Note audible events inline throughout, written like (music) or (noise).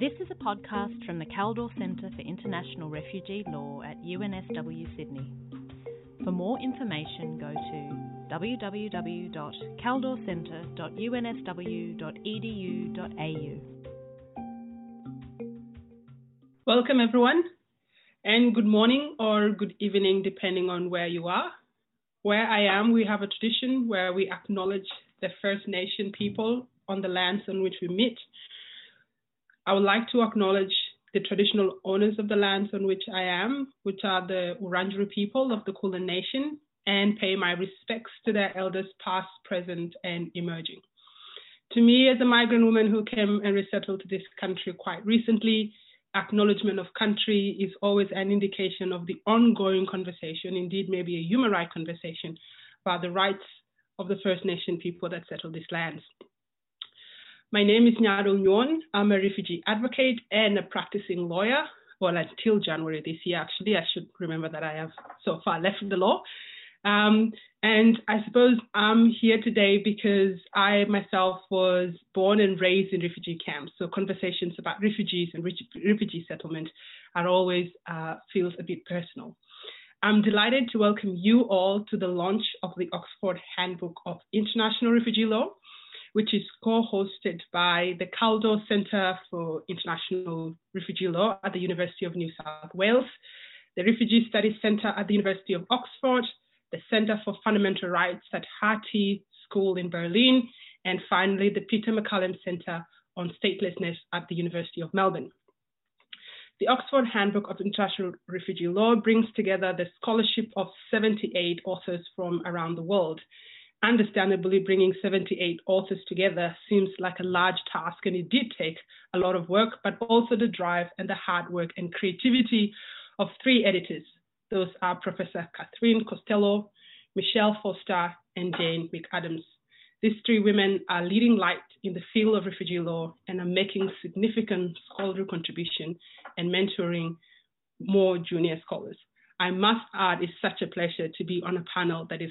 This is a podcast from the Kaldor Centre for International Refugee Law at UNSW Sydney. For more information, go to www.kaldorcentre.unsw.edu.au. Welcome, everyone, and good morning or good evening, depending on where you are. Where I am, we have a tradition where we acknowledge the First Nation people on the lands on which we meet I would like to acknowledge the traditional owners of the lands on which I am, which are the Wurundjeri people of the Kulin Nation, and pay my respects to their elders past, present, and emerging. To me, as a migrant woman who came and resettled to this country quite recently, acknowledgement of country is always an indication of the ongoing conversation, indeed, maybe a human rights conversation about the rights of the First Nation people that settle these lands. My name is Nyadol Nyuon. I'm a refugee advocate and a practicing lawyer. Well, until January this year, actually, I should remember that I have so far left the law. Um, and I suppose I'm here today because I myself was born and raised in refugee camps. So conversations about refugees and refugee settlement are always uh, feels a bit personal. I'm delighted to welcome you all to the launch of the Oxford Handbook of International Refugee Law which is co-hosted by the Kaldor Centre for International Refugee Law at the University of New South Wales, the Refugee Studies Centre at the University of Oxford, the Centre for Fundamental Rights at Hertie School in Berlin, and finally the Peter McMullin Centre on Statelessness at the University of Melbourne. The Oxford Handbook of International Refugee Law brings together the scholarship of 78 authors from around the world understandably, bringing 78 authors together seems like a large task, and it did take a lot of work, but also the drive and the hard work and creativity of three editors. Those are Professor Catherine Costello, Michelle Foster, and Jane McAdams. These three women are leading light in the field of refugee law and are making significant scholarly contribution and mentoring more junior scholars. I must add, it's such a pleasure to be on a panel that is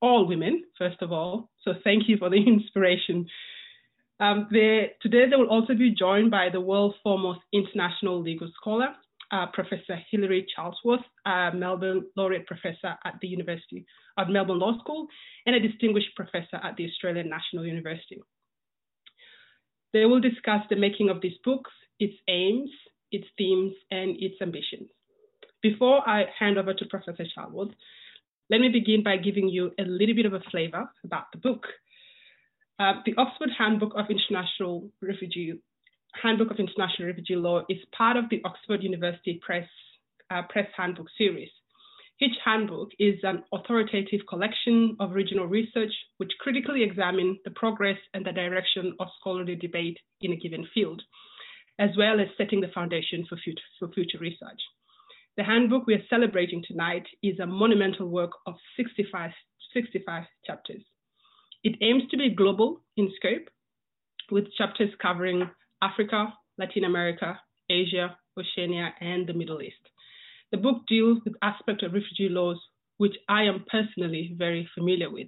all women, first of all. So thank you for the (laughs) inspiration. Um, today they will also be joined by the world's foremost international legal scholar, uh, Professor Hilary Charlesworth, uh, Melbourne laureate professor at the University of Melbourne Law School, and a distinguished professor at the Australian National University. They will discuss the making of these books, its aims, its themes, and its ambitions. Before I hand over to Professor Charlesworth, let me begin by giving you a little bit of a flavor about the book. Uh, the Oxford Handbook of International Refugee Handbook of International Refugee Law is part of the Oxford University Press uh, Press Handbook series. Each handbook is an authoritative collection of regional research which critically examine the progress and the direction of scholarly debate in a given field, as well as setting the foundation for future, for future research. The handbook we are celebrating tonight is a monumental work of 65, 65 chapters. It aims to be global in scope, with chapters covering Africa, Latin America, Asia, Oceania, and the Middle East. The book deals with aspects of refugee laws which I am personally very familiar with.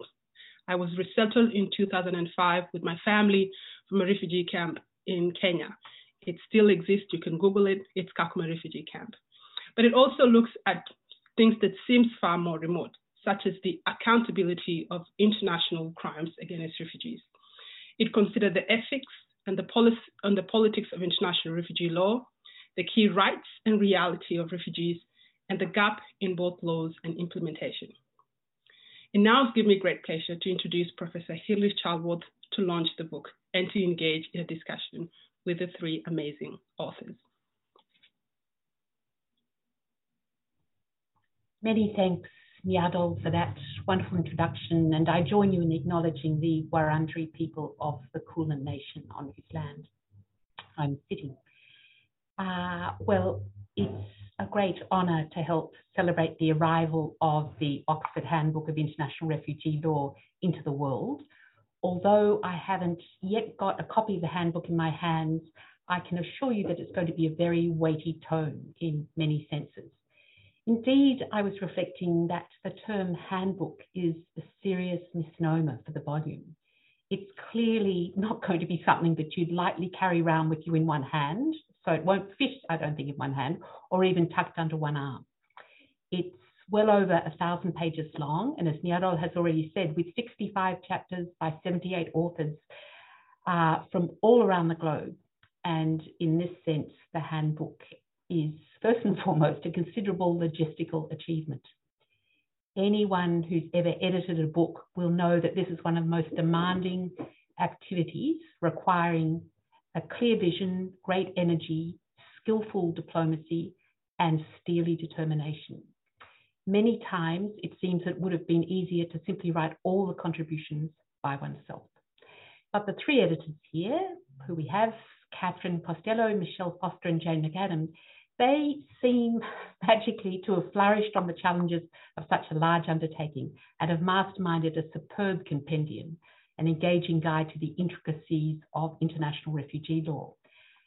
I was resettled in 2005 with my family from a refugee camp in Kenya. It still exists, you can Google it, it's Kakuma Refugee Camp but it also looks at things that seems far more remote, such as the accountability of international crimes against refugees. It considered the ethics and the, policy, and the politics of international refugee law, the key rights and reality of refugees, and the gap in both laws and implementation. It now gives me great pleasure to introduce Professor Hilary Charlesworth to launch the book and to engage in a discussion with the three amazing authors. Many thanks, Nyadol, for that wonderful introduction, and I join you in acknowledging the Wurundjeri people of the Kulin Nation on whose land I'm sitting. Uh, well, it's a great honour to help celebrate the arrival of the Oxford Handbook of International Refugee Law into the world. Although I haven't yet got a copy of the handbook in my hands, I can assure you that it's going to be a very weighty tome in many senses. Indeed, I was reflecting that the term handbook is a serious misnomer for the volume. it's clearly not going to be something that you'd lightly carry around with you in one hand. So it won't fit, I don't think, in one hand or even tucked under one arm. It's well over a thousand pages long, and as Nyadol has already said, with 65 chapters by 78 authors uh, from all around the globe. And in this sense, the handbook is first and foremost a considerable logistical achievement. Anyone who's ever edited a book will know that this is one of the most demanding activities requiring a clear vision, great energy, skillful diplomacy, and steely determination. Many times it seems it would have been easier to simply write all the contributions by oneself. But the three editors here, who we have, Catherine Costello, Michelle Foster, and Jane McAdam, they seem (laughs) magically to have flourished on the challenges of such a large undertaking and have masterminded a superb compendium, an engaging guide to the intricacies of international refugee law.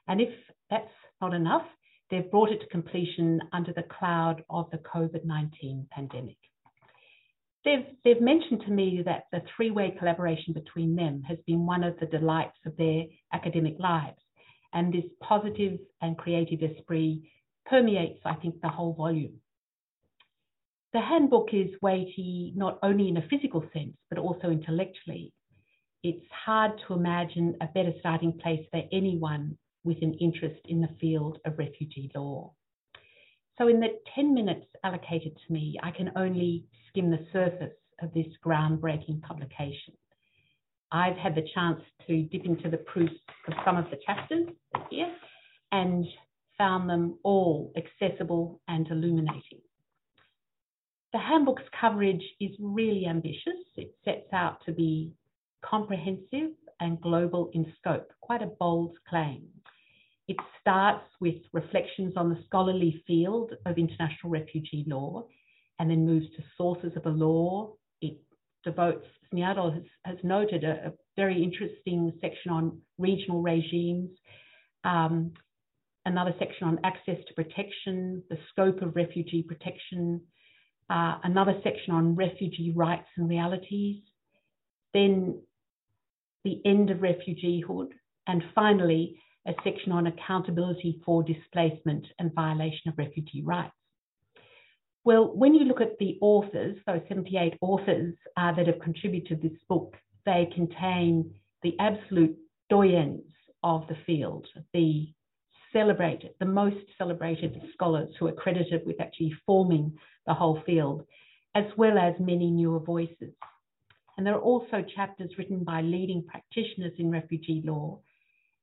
And if that's not enough, they've brought it to completion under the cloud of the COVID 19 pandemic. They've, they've mentioned to me that the three way collaboration between them has been one of the delights of their academic lives. And this positive and creative esprit permeates, I think, the whole volume. The handbook is weighty not only in a physical sense, but also intellectually. It's hard to imagine a better starting place for anyone with an interest in the field of refugee law. So, in the 10 minutes allocated to me, I can only skim the surface of this groundbreaking publication. I've had the chance to dip into the proofs of some of the chapters here and found them all accessible and illuminating. The handbook's coverage is really ambitious. It sets out to be comprehensive and global in scope, quite a bold claim. It starts with reflections on the scholarly field of international refugee law and then moves to sources of the law. It devotes, Nyadol has, has noted, a, a, very interesting section on regional regimes, um, another section on access to protection, the scope of refugee protection, uh, another section on refugee rights and realities, then the end of refugeehood, and finally, a section on accountability for displacement and violation of refugee rights. Well, when you look at the authors, those 78 authors uh, that have contributed to this book, they contain the absolute doyens of the field, the celebrated, the most celebrated scholars who are credited with actually forming the whole field, as well as many newer voices. And there are also chapters written by leading practitioners in refugee law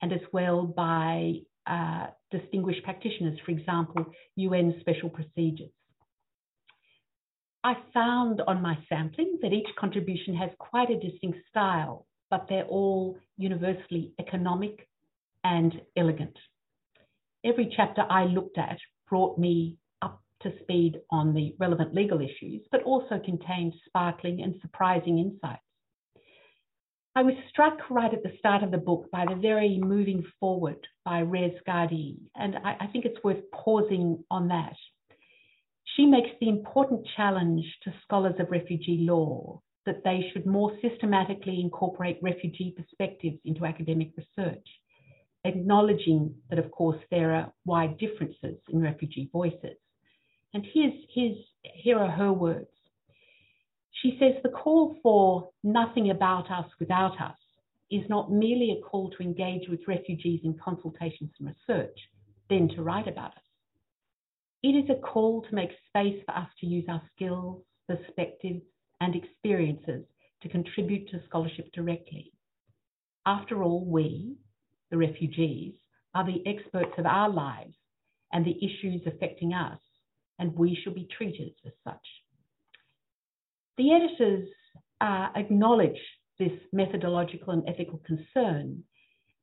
and as well by uh, distinguished practitioners, for example, UN special procedures. I found on my sampling that each contribution has quite a distinct style, but they're all universally economic and elegant every chapter I looked at brought me up to speed on the relevant legal issues, but also contained sparkling and surprising insights. I was struck right at the start of the book by the very moving foreword by Rez Gardi, and I, I think it's worth pausing on that. She makes the important challenge to scholars of refugee law that they should more systematically incorporate refugee perspectives into academic research acknowledging that, of course, there are wide differences in refugee voices. And here's, here's, here are her words. She says the call for nothing about us without us is not merely a call to engage with refugees in consultations and research, then to write about us. It is a call to make space for us to use our skills, perspectives, and experiences to contribute to scholarship directly. After all, we, the refugees, are the experts of our lives and the issues affecting us, and we should be treated as such. The editors uh, acknowledge this methodological and ethical concern,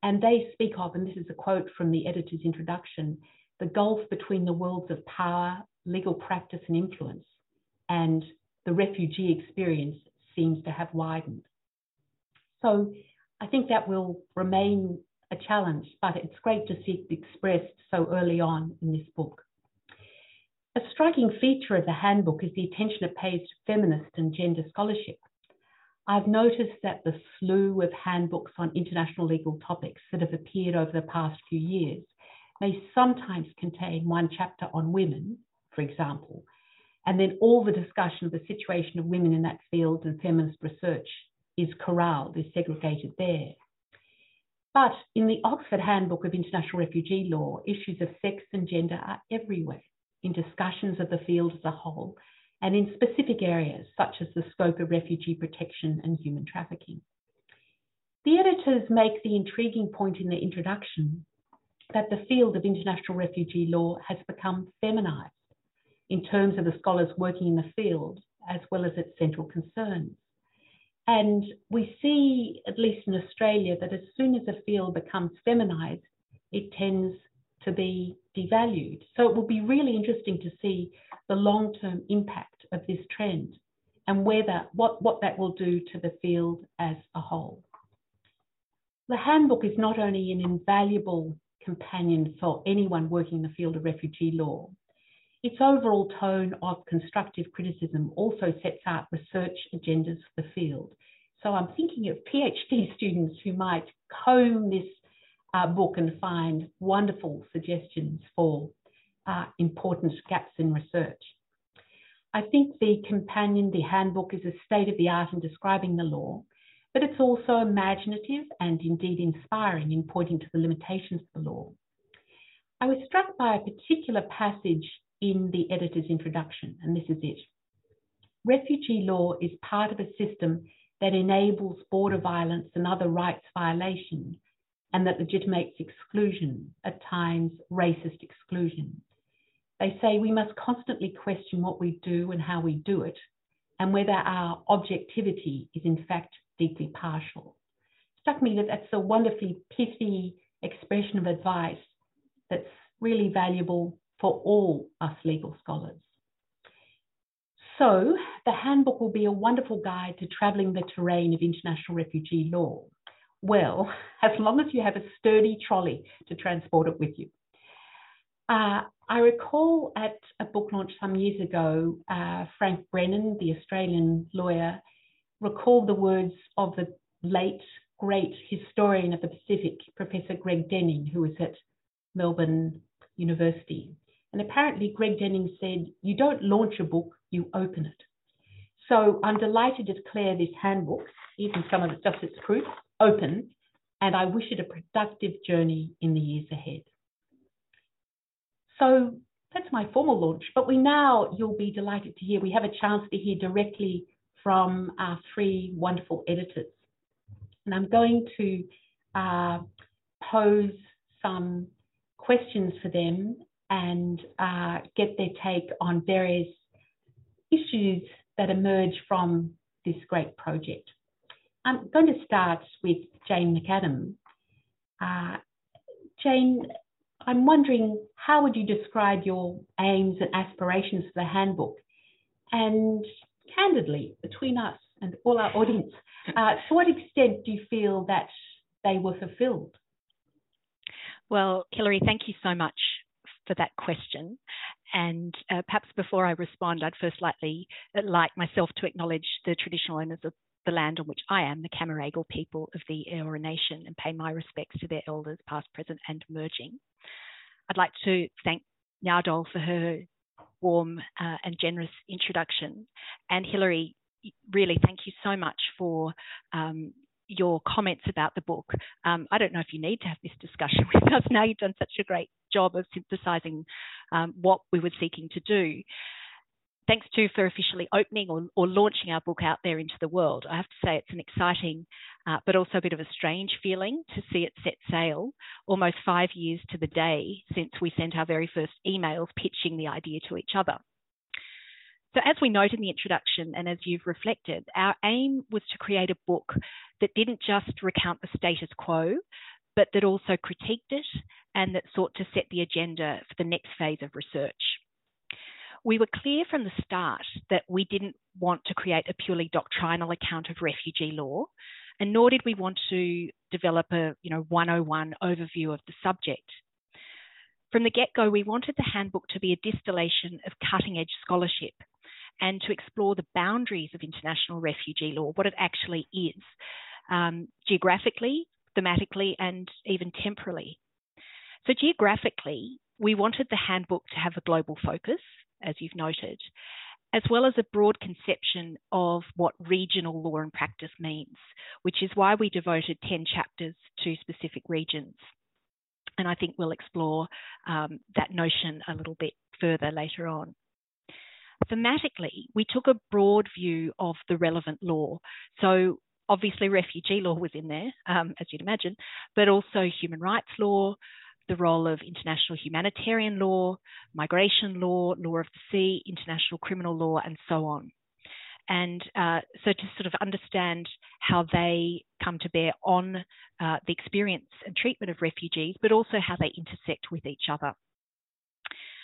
and they speak of, and this is a quote from the editor's introduction, the gulf between the worlds of power, legal practice, and influence, and the refugee experience seems to have widened. So I think that will remain a challenge, but it's great to see it expressed so early on in this book. A striking feature of the handbook is the attention it pays to feminist and gender scholarship. I've noticed that the slew of handbooks on international legal topics that have appeared over the past few years may sometimes contain one chapter on women, for example, and then all the discussion of the situation of women in that field and feminist research is corralled, is segregated there. But in the Oxford Handbook of International Refugee Law, issues of sex and gender are everywhere in discussions of the field as a whole and in specific areas such as the scope of refugee protection and human trafficking. The editors make the intriguing point in the introduction that the field of international refugee law has become feminized in terms of the scholars working in the field as well as its central concerns. And we see, at least in Australia, that as soon as a field becomes feminized, it tends to be devalued. So it will be really interesting to see the long-term impact of this trend and whether what, what that will do to the field as a whole. The handbook is not only an invaluable companion for anyone working in the field of refugee law, its overall tone of constructive criticism also sets out research agendas for the field. So I'm thinking of PhD (laughs) students who might comb this uh, book and find wonderful suggestions for uh, important gaps in research. I think the companion, the handbook, is a state of the art in describing the law, but it's also imaginative and indeed inspiring in pointing to the limitations of the law. I was struck by a particular passage in the editor's introduction, and this is it. Refugee law is part of a system that enables border violence and other rights violations and that legitimates exclusion, at times racist exclusion. They say we must constantly question what we do and how we do it, and whether our objectivity is in fact deeply partial. Struck me that that's a wonderfully pithy expression of advice that's really valuable for all us legal scholars. So, the handbook will be a wonderful guide to travelling the terrain of international refugee law. Well, (laughs) as long as you have a sturdy trolley to transport it with you. Uh, I recall at a book launch some years ago, uh, Frank Brennan, the Australian lawyer, recalled the words of the late great historian of the Pacific, Professor Greg Dening, who was at Melbourne University. And apparently, Greg Dening said, You don't launch a book, you open it. So I'm delighted to declare this handbook, even some of it just its proof, open, and I wish it a productive journey in the years ahead. So that's my formal launch, but we now, you'll be delighted to hear, we have a chance to hear directly from our three wonderful editors. And I'm going to uh, pose some questions for them and uh, get their take on various issues that emerge from this great project. I'm going to start with Jane McAdam. Uh, Jane, I'm wondering how would you describe your aims and aspirations for the handbook? And candidly, between us and all our audience, uh, to what extent do you feel that they were fulfilled? Well, Hilary, thank you so much for that question. And uh, perhaps before I respond, I'd first likely uh, like myself to acknowledge the traditional owners of the land on which I am, the Cammeraygal people of the Eora Nation, and pay my respects to their elders, past, present, and emerging. I'd like to thank Nyadol for her warm uh, and generous introduction. And Hilary, really thank you so much for um, your comments about the book. Um, I don't know if you need to have this discussion (laughs) with us now. You've done such a great job of synthesizing um, what we were seeking to do. Thanks to for officially opening or, or, launching our book out there into the world. I have to say it's an exciting, uh, but also a bit of a strange feeling to see it set sail almost five years to the day since we sent our very first emails pitching the idea to each other. So, as we note in the introduction and as you've reflected, our aim was to create a book that didn't just recount the status quo, but that also critiqued it and that sought to set the agenda for the next phase of research. We were clear from the start that we didn't want to create a purely doctrinal account of refugee law, and nor did we want to develop a you know 101 overview of the subject. From the get go, we wanted the handbook to be a distillation of cutting edge scholarship and to explore the boundaries of international refugee law, what it actually is, um, geographically, thematically, and even temporally. So, geographically, we wanted the handbook to have a global focus, as you've noted, as well as a broad conception of what regional law and practice means, which is why we devoted 10 chapters to specific regions. And I think we'll explore um, that notion a little bit further later on. Thematically, we took a broad view of the relevant law. So, obviously, refugee law was in there, um, as you'd imagine, but also human rights law, the role of international humanitarian law, migration law, law of the sea, international criminal law, and so on. And uh, so to sort of understand how they come to bear on uh, the experience and treatment of refugees, but also how they intersect with each other.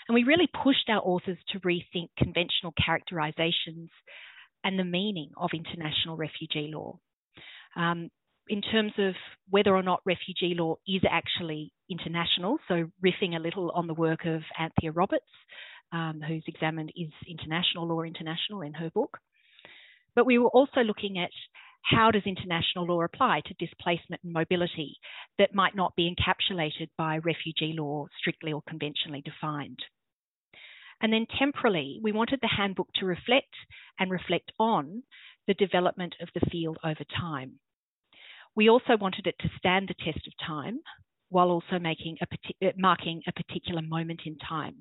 And we really pushed our authors to rethink conventional characterizations and the meaning of international refugee law. Um, in terms of whether or not refugee law is actually international, so riffing a little on the work of Anthea Roberts, um, who's examined is international law international in her book. But we were also looking at how does international law apply to displacement and mobility that might not be encapsulated by refugee law strictly or conventionally defined. And then temporally, we wanted the handbook to reflect and reflect on the development of the field over time. We also wanted it to stand the test of time while also making a, uh, marking a particular moment in time.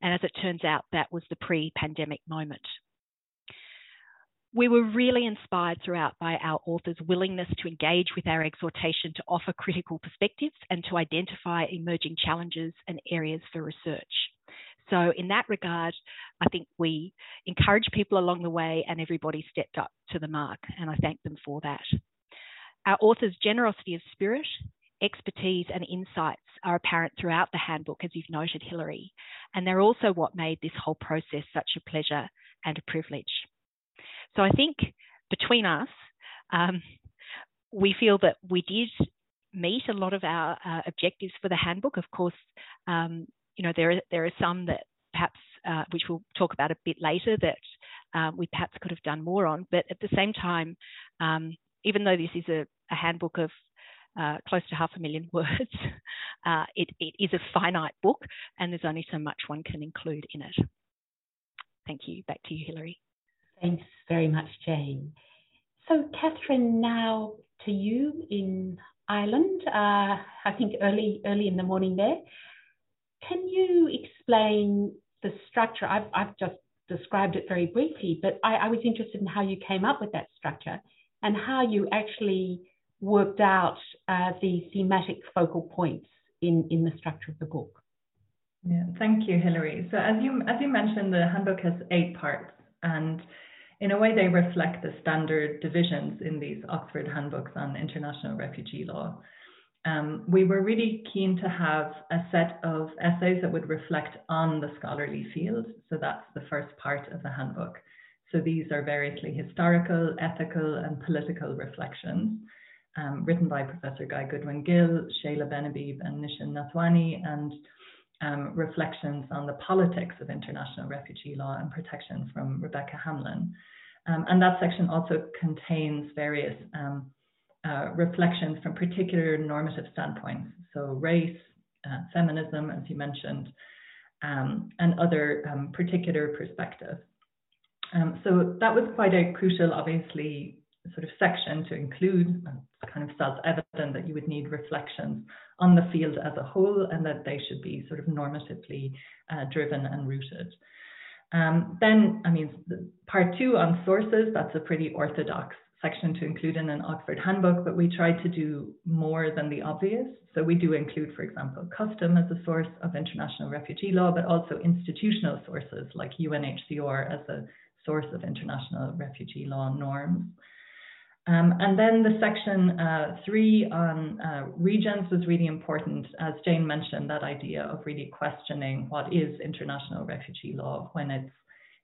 And as it turns out, that was the pre pandemic moment. We were really inspired throughout by our authors' willingness to engage with our exhortation to offer critical perspectives and to identify emerging challenges and areas for research. So, in that regard, I think we encouraged people along the way and everybody stepped up to the mark, and I thank them for that. Our author's generosity of spirit, expertise, and insights are apparent throughout the handbook, as you've noted, Hilary, and they're also what made this whole process such a pleasure and a privilege. So I think between us, um, we feel that we did meet a lot of our uh, objectives for the handbook. Of course, um, you know there are, there are some that perhaps uh, which we'll talk about a bit later that um, we perhaps could have done more on. But at the same time, um, even though this is a, a handbook of uh, close to half a million (laughs) words, uh, it, it is a finite book and there's only so much one can include in it. Thank you. Back to you, Hilary. Thanks very much, Jane. So, Catherine, now to you in Ireland. Uh, I think early early in the morning there. Can you explain the structure? I've, I've just described it very briefly, but I, I was interested in how you came up with that structure and how you actually worked out uh, the thematic focal points in, in the structure of the book. Yeah, thank you, Hilary. So as you as you mentioned, the handbook has eight parts, and in a way they reflect the standard divisions in these Oxford handbooks on international refugee law. Um, we were really keen to have a set of essays that would reflect on the scholarly field. So that's the first part of the handbook. So these are variously historical, ethical, and political reflections um, written by Professor Guy Goodwin Gill, Seyla Benhabib, and Nishan Nathwani, and um, reflections on the politics of international refugee law and protection from Rebecca Hamlin. Um, and that section also contains various um, uh, reflections from particular normative standpoints, so race, uh, feminism, as you mentioned, um, and other um, particular perspectives. Um, so that was quite a crucial, obviously, sort of section to include. It's kind of self-evident that you would need reflections on the field as a whole, and that they should be sort of normatively uh, driven and rooted. Um, then, I mean, part two on sources, that's a pretty orthodox section to include in an Oxford handbook, but we try to do more than the obvious. So we do include, for example, custom as a source of international refugee law, but also institutional sources like UNHCR as a source of international refugee law norms. Um, and then the section uh, three on uh, regions was really important, as Jane mentioned, that idea of really questioning what is international refugee law when it's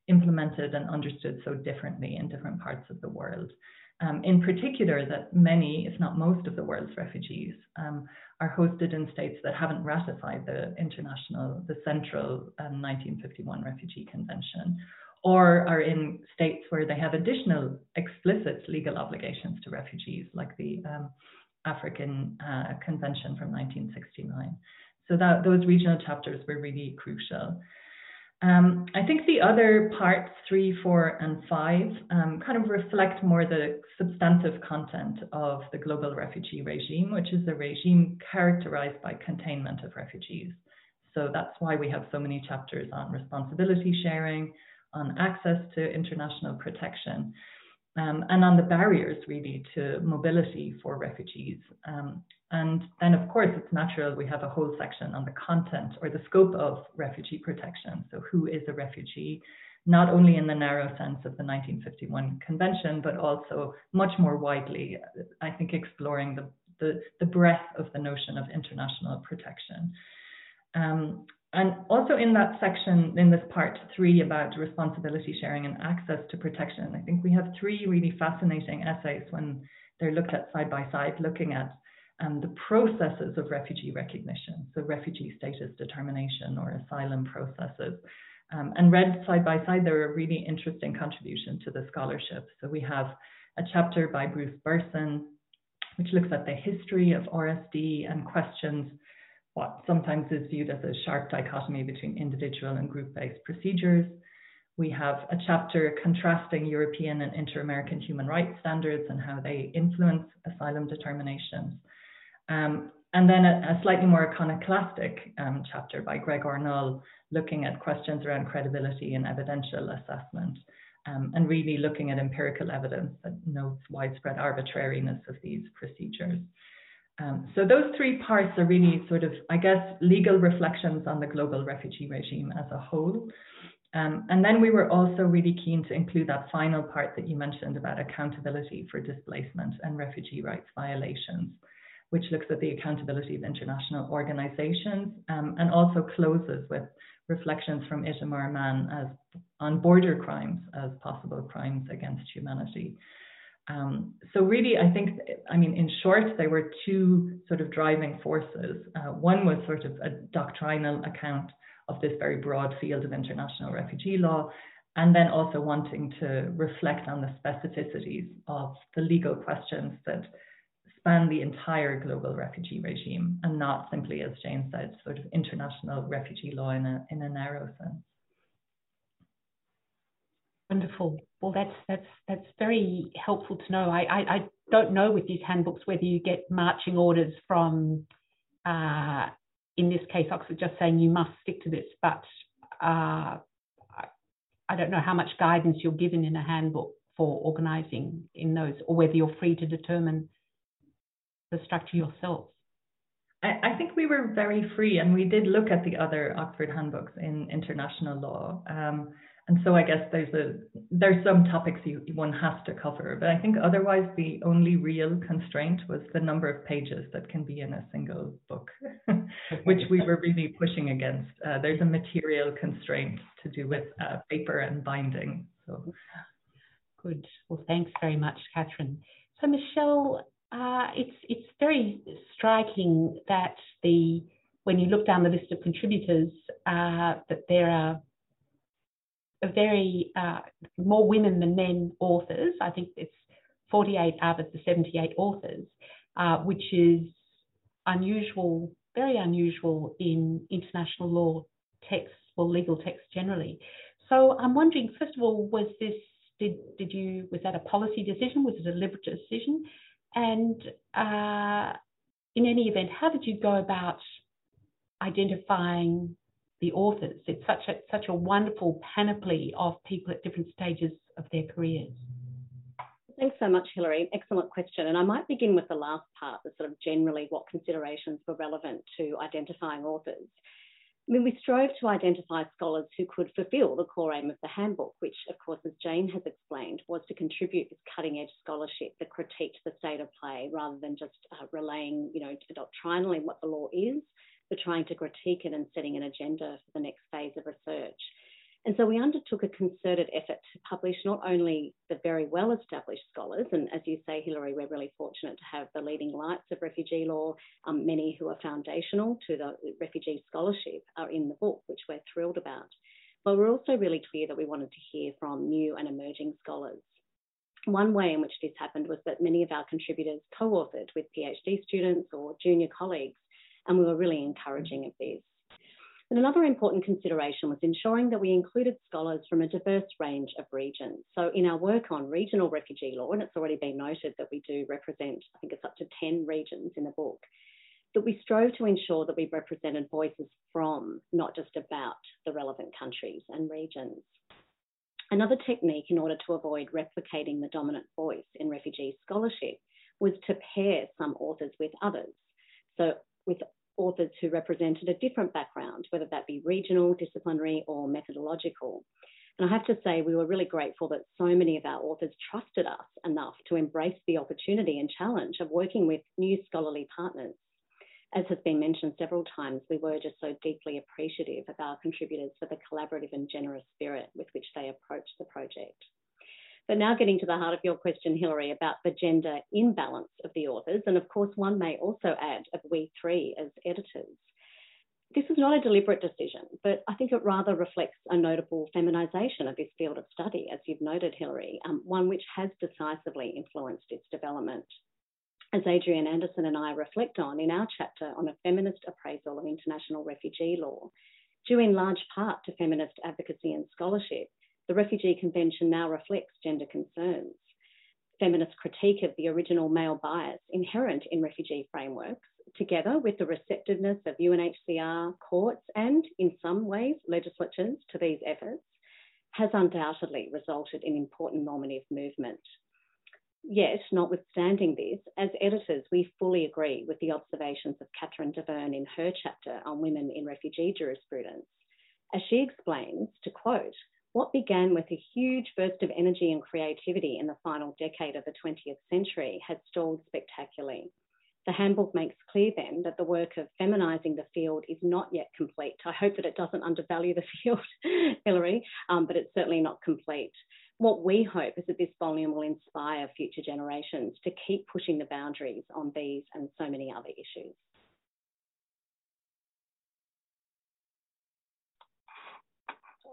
implemented and understood so differently in different parts of the world. Um, in particular, that many, if not most, of the world's refugees um, are hosted in states that haven't ratified the international, the central um, 1951 Refugee Convention, or are in states where they have additional explicit legal obligations to refugees, like the um, African uh, Convention from 1969. So that those regional chapters were really crucial. Um, I think the other parts, three, four, and five, um, kind of reflect more the substantive content of the global refugee regime, which is a regime characterized by containment of refugees. So that's why we have so many chapters on responsibility sharing, on access to international protection, um, and on the barriers really to mobility for refugees. And then, of course, it's natural we have a whole section on the content or the scope of refugee protection. So, who is a refugee? Not only in the narrow sense of the 1951 Convention, but also much more widely, I think, exploring the, the, the breadth of the notion of international protection. Um, and also in that section, in this part three about responsibility sharing and access to protection, I think we have three really fascinating essays when they're looked at side by side, looking at um, the processes of refugee recognition, so refugee status determination or asylum processes. Um, and read side by side, they're a really interesting contribution to the scholarship. So we have a chapter by Bruce Burson, which looks at the history of RSD and questions what sometimes is viewed as a sharp dichotomy between individual and group based procedures. We have a chapter contrasting European and inter American human rights standards and how they influence asylum determinations. Um, and then a, a, slightly more iconoclastic um, chapter by Gregor Noll, looking at questions around credibility and evidential assessment, um, and really looking at empirical evidence that notes widespread arbitrariness of these procedures. Um, so those three parts are really sort of, I guess, legal reflections on the global refugee regime as a whole. Um, and then we were also really keen to include that final part that you mentioned about accountability for displacement and refugee rights violations, which looks at the accountability of international organizations um, and also closes with reflections from Itamar Mann as on border crimes as possible crimes against humanity. Um, so really, I think, I mean, in short, there were two sort of driving forces. Uh, one was sort of a doctrinal account of this very broad field of international refugee law, and then also wanting to reflect on the specificities of the legal questions that span the entire global refugee regime, and not simply, as Jane said, sort of international refugee law in a in a narrow sense. Wonderful. Well, that's that's that's very helpful to know. I, I, I don't know with these handbooks whether you get marching orders from, uh, in this case, Oxford just saying you must stick to this, but uh, I don't know how much guidance you're given in a handbook for organising in those, or whether you're free to determine the structure yourself. I, I think we were very free, and we did look at the other Oxford handbooks in international law. Um, and so I guess there's a there's some topics you, one has to cover, but I think otherwise the only real constraint was the number of pages that can be in a single book, (laughs) which we were really pushing against. Uh, there's a material constraint to do with uh, paper and binding. So good. Well, thanks very much, Catherine. So Michelle, uh, it's it's very striking that the when you look down the list of contributors uh, that there are a very uh, more women than men authors. I think it's 48 out of the 78 authors, uh, which is unusual, very unusual in international law texts or legal texts generally. So I'm wondering, first of all, was this did did you was that a policy decision? Was it a deliberate decision? And uh, in any event, how did you go about identifying the authors. It's such a such a wonderful panoply of people at different stages of their careers. Thanks so much, Hilary. Excellent question. And I might begin with the last part, the sort of generally what considerations were relevant to identifying authors. I mean, we strove to identify scholars who could fulfil the core aim of the handbook, which, of course, as Jane has explained, was to contribute this cutting edge scholarship that critiqued the state of play rather than just uh, relaying, you know, doctrinally what the law is, but trying to critique it and setting an agenda for the next phase of research. And so we undertook a concerted effort to publish not only the very well established scholars, and as you say, Hilary, we're really fortunate to have the leading lights of refugee law, um, many who are foundational to the refugee scholarship are in the book, which we're thrilled about. but we're also really clear that we wanted to hear from new and emerging scholars. One way in which this happened was that many of our contributors co-authored with PhD students or junior colleagues, and we were really encouraging of this. And another important consideration was ensuring that we included scholars from a diverse range of regions. So in our work on regional refugee law, and it's already been noted that we do represent, I think it's up to 10 regions in the book, that we strove to ensure that we represented voices from, not just about, the relevant countries and regions. Another technique in order to avoid replicating the dominant voice in refugee scholarship was to pair some authors with others. So with authors who represented a different background, whether that be regional, disciplinary, or methodological. And I have to say, we were really grateful that so many of our authors trusted us enough to embrace the opportunity and challenge of working with new scholarly partners. As has been mentioned several times, we were just so deeply appreciative of our contributors for the collaborative and generous spirit with which they approached the project. But now getting to the heart of your question, Hilary, about the gender imbalance of the authors, and of course, one may also add of we three as editors. This is not a deliberate decision, but I think it rather reflects a notable feminisation of this field of study, as you've noted, Hilary, um, one which has decisively influenced its development. As Adrienne Anderson and I reflect on in our chapter on a feminist appraisal of international refugee law, due in large part to feminist advocacy and scholarship, the Refugee Convention now reflects gender concerns. Feminist critique of the original male bias inherent in refugee frameworks, together with the receptiveness of UNHCR, courts, and in some ways legislatures to these efforts, has undoubtedly resulted in important normative movement. Yet, notwithstanding this, as editors, we fully agree with the observations of Catherine Dauvergne in her chapter on women in refugee jurisprudence. As she explains, to quote, what began with a huge burst of energy and creativity in the final decade of the 20th century has stalled spectacularly. The handbook makes clear then that the work of feminising the field is not yet complete. I hope that it doesn't undervalue the (laughs) field, Hilary, um, but it's certainly not complete. What we hope is that this volume will inspire future generations to keep pushing the boundaries on these and so many other issues.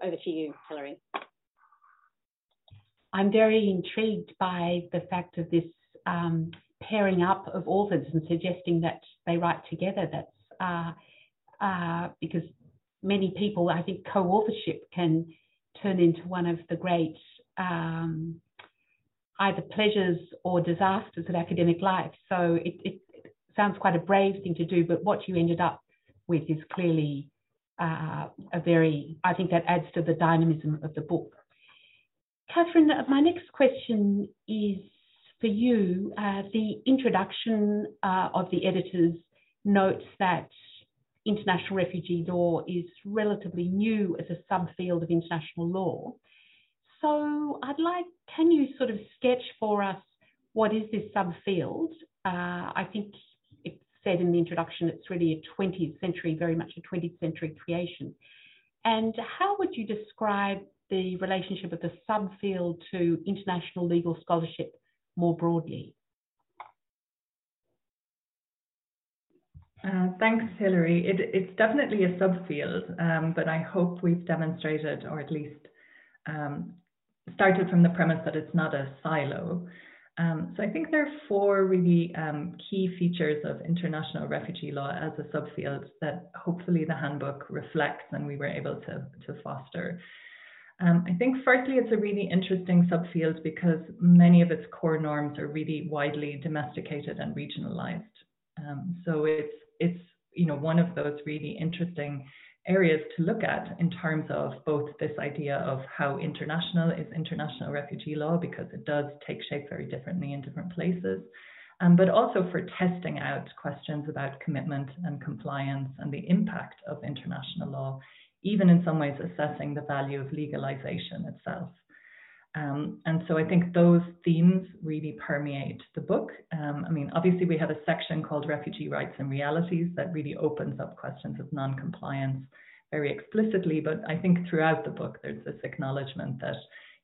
Over to you, Hilary. I'm very intrigued by the fact of this um, pairing up of authors and suggesting that they write together. That's uh, uh, because many people, I think, co-authorship can turn into one of the great um, either pleasures or disasters of academic life. So it, it, sounds quite a brave thing to do, but what you ended up with is clearly uh, a very, I think that adds to the dynamism of the book. Catherine, my next question is for you. Uh, the introduction uh, of the editors notes that international refugee law is relatively new as a subfield of international law. So I'd like, can you sort of sketch for us what is this subfield? Uh, I think said in the introduction, it's really a 20th century, very much a 20th century creation. And how would you describe the relationship of the subfield to international legal scholarship more broadly? Uh, thanks, Hilary. It, it's definitely a subfield, um, but I hope we've demonstrated, or at least um, started from the premise that it's not a silo. Um, so I think there are four really um, key features of international refugee law as a subfield that hopefully the handbook reflects and we were able to, to foster. Um, I think firstly it's a really interesting subfield because many of its core norms are really widely domesticated and regionalized. Um, so it's it's you know one of those really interesting areas to look at in terms of both this idea of how international is international refugee law, because it does take shape very differently in different places, um, but also for testing out questions about commitment and compliance and the impact of international law, even in some ways assessing the value of legalization itself. Um, and so I think those themes really permeate the book. Um, I mean, obviously, we have a section called Refugee Rights and Realities that really opens up questions of non compliance very explicitly. But I think throughout the book, there's this acknowledgement that,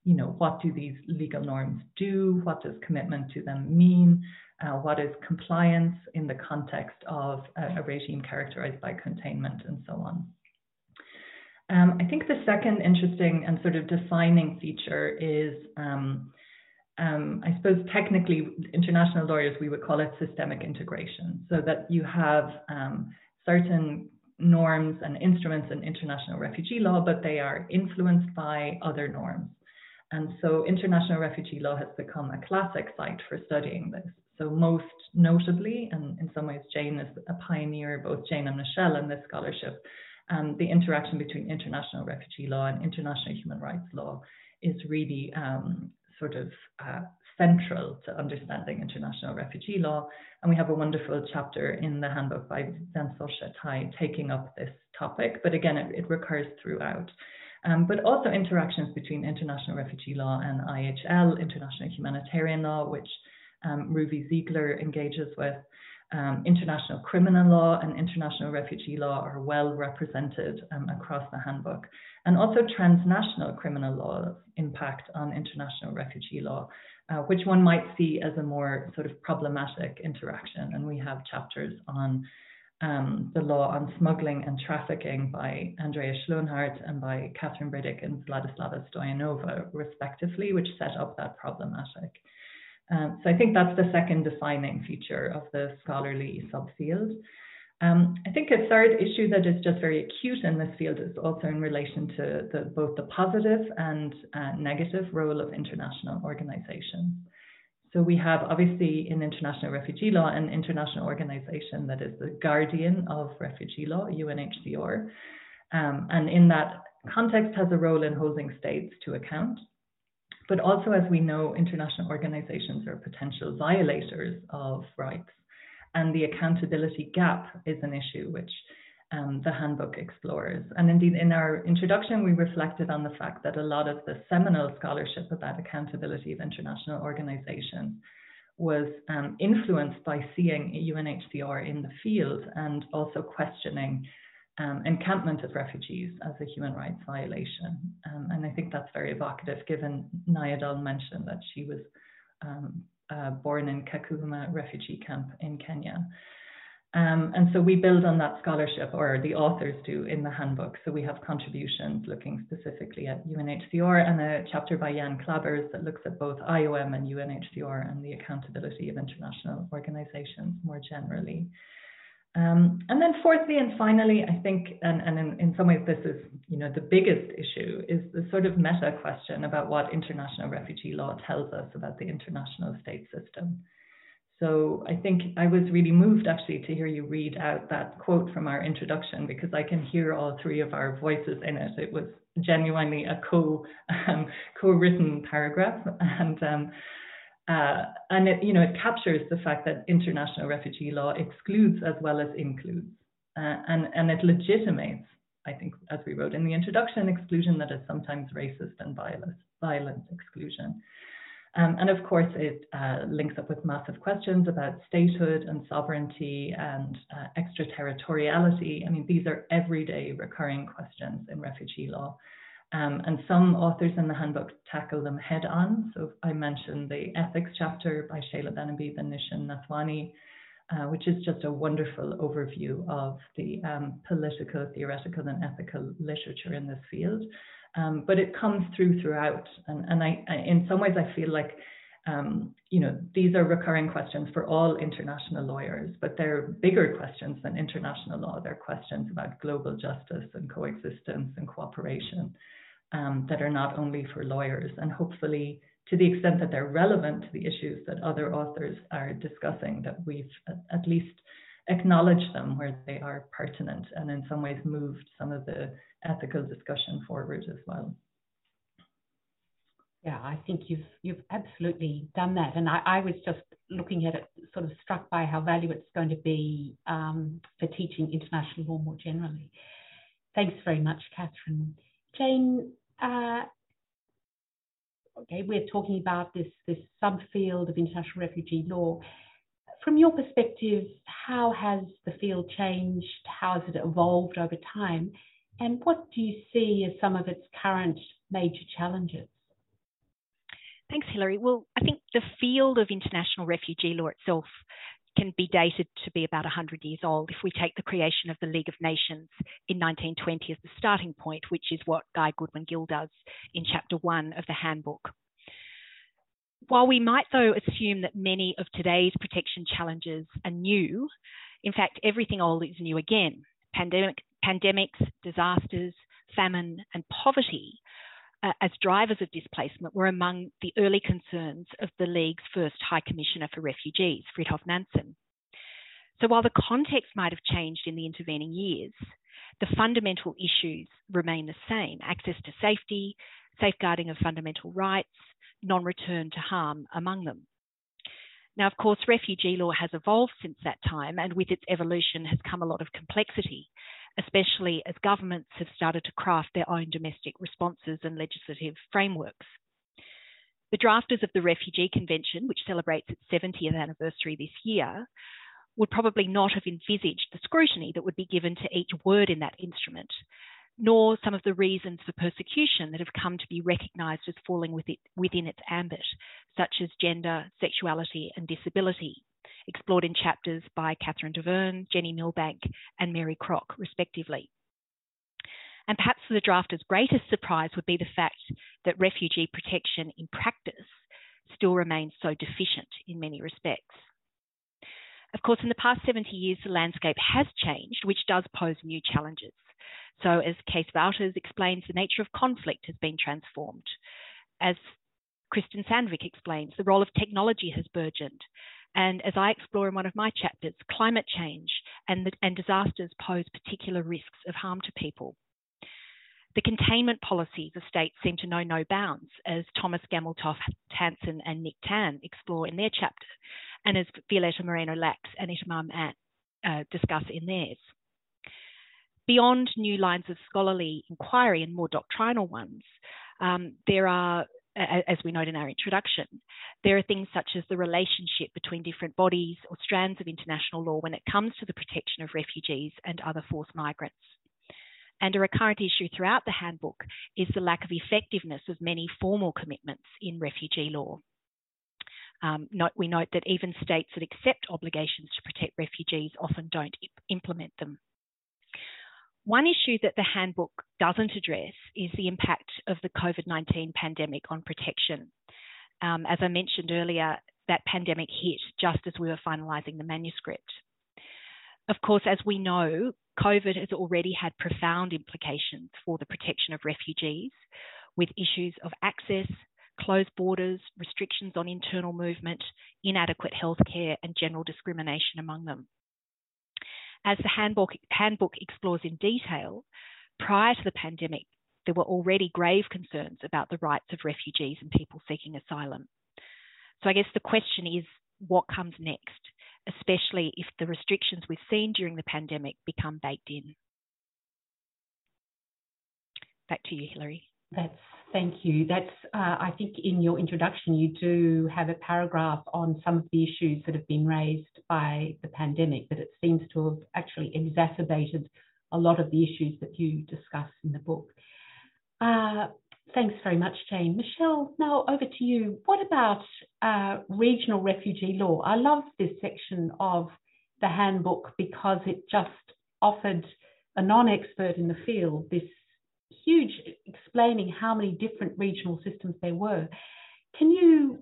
you know, what do these legal norms do? What does commitment to them mean? Uh, what is compliance in the context of a, a regime characterized by containment and so on? Um, I think the second interesting and sort of defining feature is, um, um, I suppose, technically, international lawyers, we would call it systemic integration, so that you have um, certain norms and instruments in international refugee law, but they are influenced by other norms. And so international refugee law has become a classic site for studying this. So most notably, and in some ways Jane is a pioneer, both Jane and Michelle in this scholarship, um, the interaction between international refugee law and international human rights law is really um, sort of uh, central to understanding international refugee law. And we have a wonderful chapter in the handbook by Vincent Chetail taking up this topic, but again, it, it recurs throughout. Um, but also interactions between international refugee law and IHL, international humanitarian law, which um, Ziegler engages with. Um, international criminal law and international refugee law are well represented um, across the handbook. And also transnational criminal law's impact on international refugee law, uh, which one might see as a more sort of problematic interaction. And we have chapters on um, the law on smuggling and trafficking by Andrea Schloenhardt and by Catherine Briddick and Vladislava Stoyanova, respectively, which set up that problematic. Um, so I think that's the second defining feature of the scholarly subfield. Um, I think a third issue that is just very acute in this field is also in relation to the, both the positive and uh, negative role of international organizations. So we have obviously in international refugee law an international organization that is the guardian of refugee law, UNHCR, um, and in that context has a role in holding states to account. But also, as we know, international organizations are potential violators of rights. And the accountability gap is an issue which um, the handbook explores. And indeed, in our introduction, we reflected on the fact that a lot of the seminal scholarship about accountability of international organizations was um, influenced by seeing UNHCR in the field and also questioning um, encampment of refugees as a human rights violation. Um, and I think that's very evocative given Nyadol mentioned that she was um, uh, born in Kakuma refugee camp in Kenya. Um, and so we build on that scholarship, or the authors do in the handbook. So we have contributions looking specifically at UNHCR and a chapter by Jan Klabbers that looks at both IOM and UNHCR and the accountability of international organizations more generally. Um, and then fourthly and finally, I think, and, and in, in, some ways this is, you know, the biggest issue is the sort of meta question about what international refugee law tells us about the international state system. So I think I was really moved actually to hear you read out that quote from our introduction because I can hear all three of our voices in it. It was genuinely a co (laughs) um, co-written paragraph, and um, uh, and it, you know, it captures the fact that international refugee law excludes as well as includes, uh, and and it legitimates, I think, as we wrote in the introduction, exclusion that is sometimes racist and violent, violent exclusion. Um, and of course, it uh, links up with massive questions about statehood and sovereignty and uh, extraterritoriality. I mean, these are everyday recurring questions in refugee law. Um, and some authors in the handbook tackle them head on. So I mentioned the ethics chapter by Seyla Benhabib and Nishan Nathwani, uh, which is just a wonderful overview of the um, political, theoretical, and ethical literature in this field. Um, but it comes through throughout. And, and I, I, in some ways, I feel like um, you know, these are recurring questions for all international lawyers, but they're bigger questions than international law. They're questions about global justice and coexistence and cooperation um, that are not only for lawyers. And hopefully, to the extent that they're relevant to the issues that other authors are discussing, that we've at least acknowledged them where they are pertinent and in some ways moved some of the ethical discussion forward as well. Yeah, I think you've you've absolutely done that, and I, I was just looking at it, sort of struck by how valuable it's going to be um, for teaching international law more generally. Thanks very much, Catherine. Jane, uh, okay, we're talking about this, this subfield of international refugee law. From your perspective, how has the field changed? How has it evolved over time? And what do you see as some of its current major challenges? Thanks, Hilary. Well, I think the field of international refugee law itself can be dated to be about 100 years old if we take the creation of the League of Nations in 1920 as the starting point, which is what Guy Goodwin Gill does in chapter one of the handbook. While we might, though, assume that many of today's protection challenges are new, in fact, everything old is new again. Pandemic, pandemics, disasters, famine, and poverty uh, as drivers of displacement were among the early concerns of the League's first High Commissioner for Refugees, Fridtjof Nansen. So while the context might have changed in the intervening years, the fundamental issues remain the same access to safety, safeguarding of fundamental rights, non return to harm among them. Now, of course, refugee law has evolved since that time, and with its evolution has come a lot of complexity, especially as governments have started to craft their own domestic responses and legislative frameworks. The drafters of the Refugee Convention, which celebrates its 70th anniversary this year, would probably not have envisaged the scrutiny that would be given to each word in that instrument, nor some of the reasons for persecution that have come to be recognised as falling within its ambit, such as gender, sexuality, and disability, explored in chapters by Catherine Dauvergne, Jenni Millbank, and Mary Crock, respectively. And perhaps the drafter's greatest surprise would be the fact that refugee protection in practice still remains so deficient in many respects. Of course, in the past 70 years, the landscape has changed, which does pose new challenges. So, as Kees Wouters explains, the nature of conflict has been transformed. As Kristen Sandvik explains, the role of technology has burgeoned. And as I explore in one of my chapters, climate change and, the, and disasters pose particular risks of harm to people. The containment policies of states seem to know no bounds, as Thomas Gammeltoft Hansen and Nick Tan explore in their chapter, and as Violeta Moreno Lax and Itamar Ant uh, discuss in theirs. Beyond new lines of scholarly inquiry and more doctrinal ones, um, there are as we note in our introduction, there are things such as the relationship between different bodies or strands of international law when it comes to the protection of refugees and other forced migrants. And a recurrent issue throughout the handbook is the lack of effectiveness of many formal commitments in refugee law. Um, note, we note that even states that accept obligations to protect refugees often don't implement them. One issue that the handbook doesn't address is the impact of the COVID 19 pandemic on protection. Um, as I mentioned earlier, that pandemic hit just as we were finalising the manuscript. Of course, as we know, COVID has already had profound implications for the protection of refugees, with issues of access, closed borders, restrictions on internal movement, inadequate healthcare, and general discrimination among them. As the handbook, handbook explores in detail, prior to the pandemic, there were already grave concerns about the rights of refugees and people seeking asylum. So I guess the question is what comes next, especially if the restrictions we've seen during the pandemic become baked in. Back to you, Hilary. That's thank you. That's uh, I think in your introduction you do have a paragraph on some of the issues that have been raised by the pandemic, but it seems to have actually exacerbated a lot of the issues that you discuss in the book. Uh, thanks very much, Jane. Michelle, now over to you. What about uh, regional refugee law? I love this section of the handbook because it just offered a non-expert in the field this huge explaining how many different regional systems there were. Can you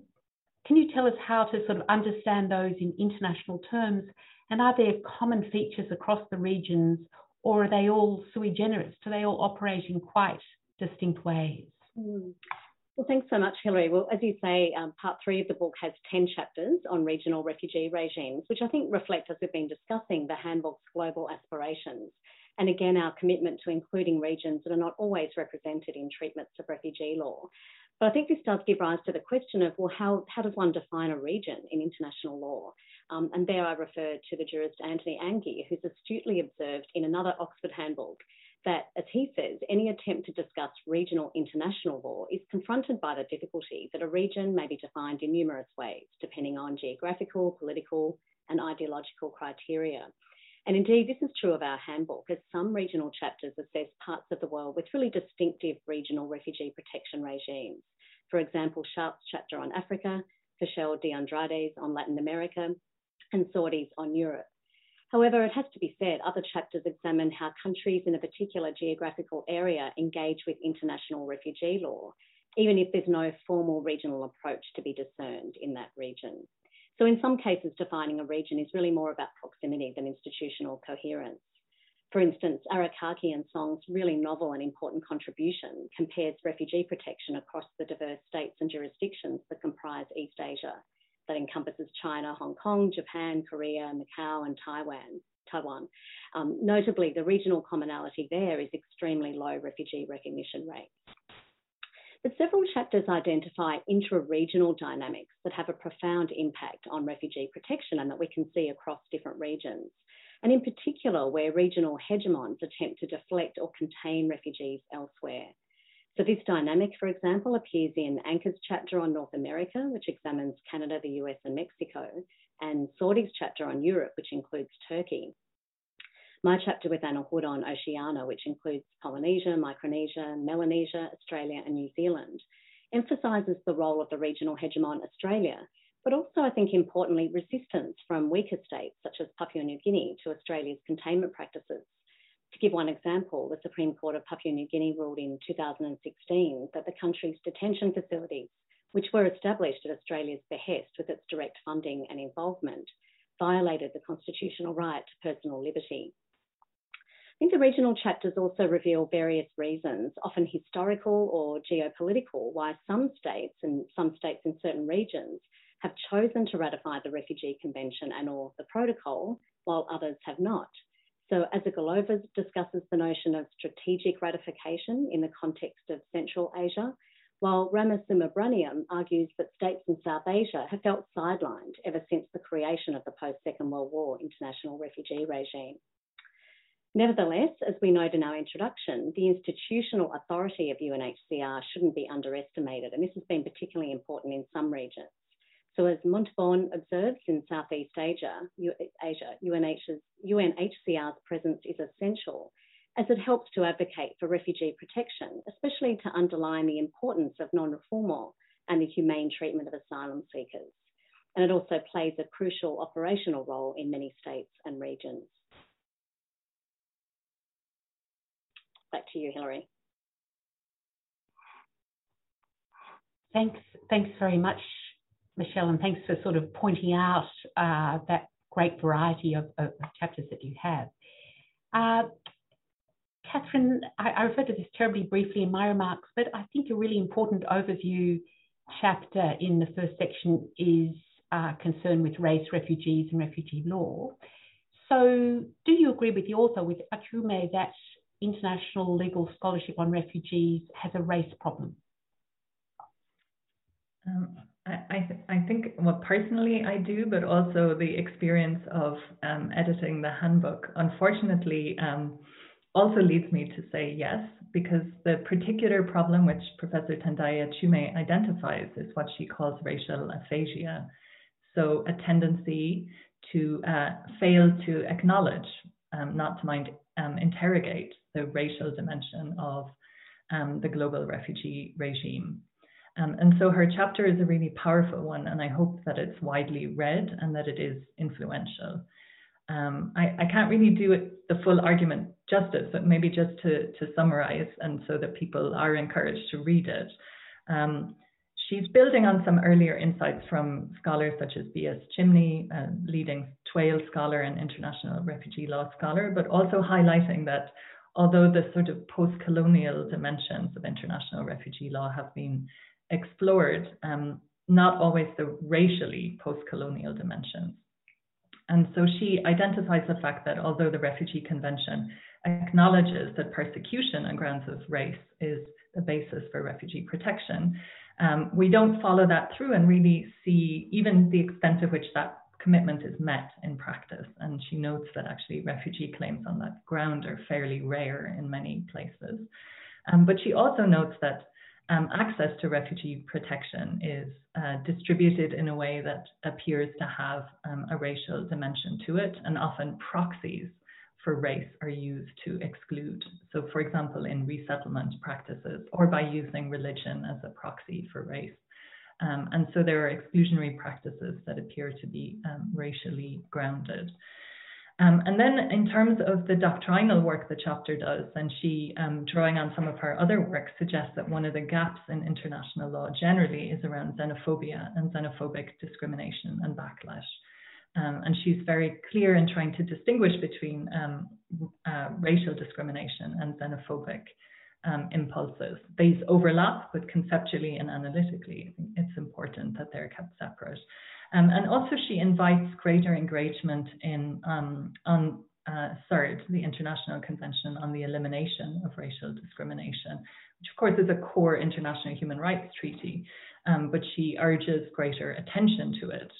can you tell us how to sort of understand those in international terms? And are there common features across the regions, or are they all sui generis? Do they all operate in quite distinct ways? Mm. Well, thanks so much, Hilary. Well, as you say, um, part three of the book has 10 chapters on regional refugee regimes, which I think reflect, as we've been discussing, the handbook's global aspirations. And again, our commitment to including regions that are not always represented in treatments of refugee law. But I think this does give rise to the question of, well, how, how does one define a region in international law? Um, and there I refer to the jurist Anthony Anghie, who's astutely observed in another Oxford handbook that, as he says, any attempt to discuss regional international law is confronted by the difficulty that a region may be defined in numerous ways, depending on geographical, political, and ideological criteria. And indeed, this is true of our handbook, as some regional chapters assess parts of the world with really distinctive regional refugee protection regimes. For example, Sharpe's chapter on Africa, Fischel de Andrade's on Latin America, and Tsourdi's on Europe. However, it has to be said, other chapters examine how countries in a particular geographical area engage with international refugee law, even if there's no formal regional approach to be discerned in that region. So in some cases, defining a region is really more about proximity than institutional coherence. For instance, Arakaki and Song's really novel and important contribution compares refugee protection across the diverse states and jurisdictions that comprise East Asia. That encompasses China, Hong Kong, Japan, Korea, Macau, and Taiwan. Taiwan. Um, notably, the regional commonality there is extremely low refugee recognition rates. But several chapters identify intra-regional dynamics that have a profound impact on refugee protection and that we can see across different regions and in particular where regional hegemons attempt to deflect or contain refugees elsewhere. So this dynamic, for example, appears in Anker's chapter on North America, which examines Canada, the US, and Mexico, and Tsourdi's chapter on Europe, which includes Turkey. My chapter with Anna Hood on Oceania, which includes Polynesia, Micronesia, Melanesia, Australia, and New Zealand, emphasises the role of the regional hegemon Australia but also, I think importantly, resistance from weaker states such as Papua New Guinea to Australia's containment practices. To give one example, the Supreme Court of Papua New Guinea ruled in 2016 that the country's detention facilities, which were established at Australia's behest with its direct funding and involvement, violated the constitutional right to personal liberty. Think the regional chapters also reveal various reasons, often historical or geopolitical, why some states and some states in certain regions have chosen to ratify the Refugee Convention and or the protocol, while others have not. So Azargalova discusses the notion of strategic ratification in the context of Central Asia, while Ramasubramaniam argues that states in South Asia have felt sidelined ever since the creation of the post-Second World War international refugee regime. Nevertheless, as we note in our introduction, the institutional authority of UNHCR shouldn't be underestimated, and this has been particularly important in some regions. So as Montbon observes in Southeast Asia, Asia UNHCR's presence is essential as it helps to advocate for refugee protection, especially to underline the importance of non-refoulement and the humane treatment of asylum seekers. And it also plays a crucial operational role in many states and regions. Back to you, Hilary. Thanks, thanks very much, Michelle, and thanks for sort of pointing out uh, that great variety of, of, chapters that you have. Uh, Catherine, I, I, referred to this terribly briefly in my remarks, but I think a really important overview chapter in the first section is uh, concerned with race, refugees, and refugee law. So, do you agree with the author, with Achiume, that international legal scholarship on refugees has a race problem? Um, I, th- I think, well, personally I do, but also the experience of um, editing the handbook, unfortunately, um, also leads me to say yes, because the particular problem which Professor Tendai Achiume identifies is what she calls racial aphasia. So, a tendency to uh, fail to acknowledge, um, not to mind um, interrogate the racial dimension of um, the global refugee regime. Um, and so her chapter is a really powerful one, and I hope that it's widely read and that it is influential. Um, I, I, can't really do it, the full argument justice, but maybe just to, to summarize and so that people are encouraged to read it. Um, she's building on some earlier insights from scholars such as B.S. Chimni, a leading TWAIL scholar and international refugee law scholar, but also highlighting that although the sort of post colonial dimensions of international refugee law have been explored um, not always the racially post-colonial dimensions. And so she identifies the fact that although the Refugee Convention acknowledges that persecution on grounds of race is the basis for refugee protection, um, we don't follow that through and really see even the extent to which that commitment is met in practice. And she notes that actually refugee claims on that ground are fairly rare in many places. Um, but she also notes that um, access to refugee protection is uh, distributed in a way that appears to have um, a racial dimension to it, and often proxies for race are used to exclude. So, for example, in resettlement practices, or by using religion as a proxy for race. Um, and so there are exclusionary practices that appear to be um, racially grounded. Um, and then in terms of the doctrinal work the chapter does, and she, um, drawing on some of her other work, suggests that one of the gaps in international law generally is around xenophobia and xenophobic discrimination and backlash. Um, and she's very clear in trying to distinguish between um, uh, racial discrimination and xenophobic um, impulses. These overlap, but conceptually and analytically, it's important that they're kept separate. Um, and also, she invites greater engagement in um, on uh, CERD, the International Convention on the Elimination of Racial Discrimination, which of course is a core international human rights treaty, um, but she urges greater attention to it.